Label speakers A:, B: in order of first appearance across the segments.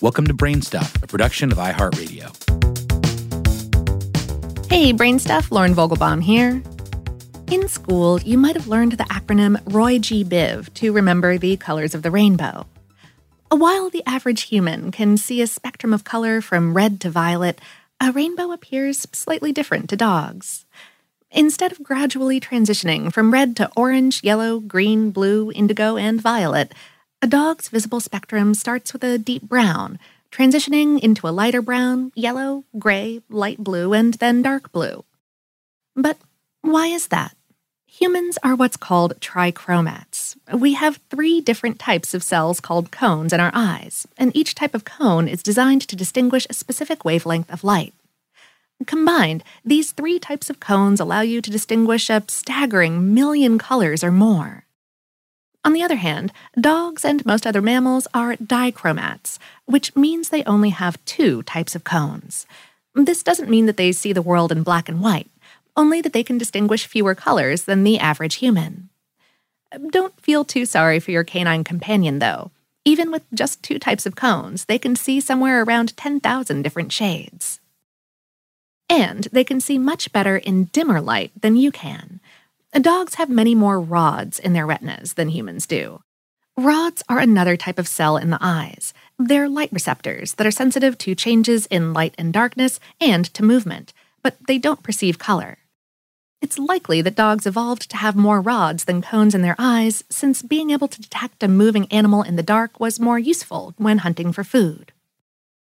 A: Welcome to Brain Stuff, a production of iHeartRadio.
B: Hey, Brain Stuff, Lauren Vogelbaum here. In school, you might have learned the acronym Roy G. Biv to remember the colors of the rainbow. While the average human can see a spectrum of color from red to violet, a rainbow appears slightly different to dogs. Instead of gradually transitioning from red to orange, yellow, green, blue, indigo, and violet, a dog's visible spectrum starts with a deep brown, transitioning into a lighter brown, yellow, gray, light blue, and then dark blue. But why is that? Humans are what's called trichromats. We have three different types of cells called cones in our eyes, and each type of cone is designed to distinguish a specific wavelength of light. Combined, these three types of cones allow you to distinguish a staggering million colors or more. On the other hand, dogs and most other mammals are dichromats, which means they only have two types of cones. This doesn't mean that they see the world in black and white, only that they can distinguish fewer colors than the average human. Don't feel too sorry for your canine companion, though. Even with just two types of cones, they can see somewhere around 10,000 different shades. And they can see much better in dimmer light than you can. Dogs have many more rods in their retinas than humans do. Rods are another type of cell in the eyes. They're light receptors that are sensitive to changes in light and darkness and to movement, but they don't perceive color. It's likely that dogs evolved to have more rods than cones in their eyes, since being able to detect a moving animal in the dark was more useful when hunting for food.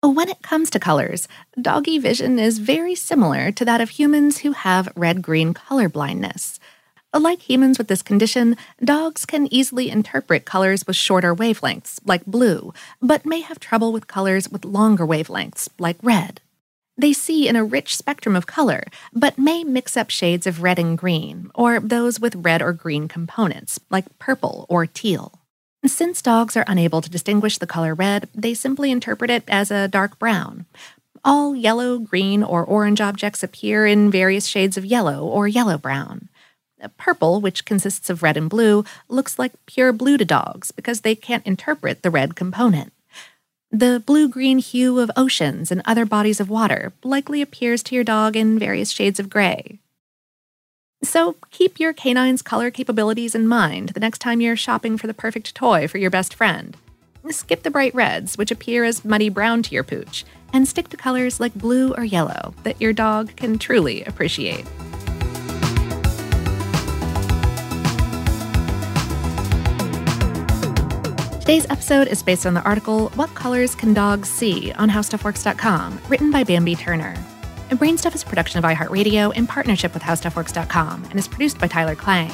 B: When it comes to colors, doggy vision is very similar to that of humans who have red green color blindness. Like humans with this condition, dogs can easily interpret colors with shorter wavelengths, like blue, but may have trouble with colors with longer wavelengths, like red. They see in a rich spectrum of color, but may mix up shades of red and green, or those with red or green components, like purple or teal. Since dogs are unable to distinguish the color red, they simply interpret it as a dark brown. All yellow, green, or orange objects appear in various shades of yellow or yellow brown. Purple, which consists of red and blue, looks like pure blue to dogs because they can't interpret the red component. The blue green hue of oceans and other bodies of water likely appears to your dog in various shades of gray. So keep your canine's color capabilities in mind the next time you're shopping for the perfect toy for your best friend. Skip the bright reds, which appear as muddy brown to your pooch, and stick to colors like blue or yellow that your dog can truly appreciate. Today's episode is based on the article What Colors Can Dogs See on HowStuffWorks.com, written by Bambi Turner. And Brainstuff is a production of iHeartRadio in partnership with HowStuffWorks.com and is produced by Tyler Klang.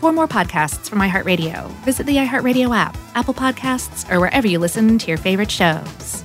B: For more podcasts from iHeartRadio, visit the iHeartRadio app, Apple Podcasts, or wherever you listen to your favorite shows.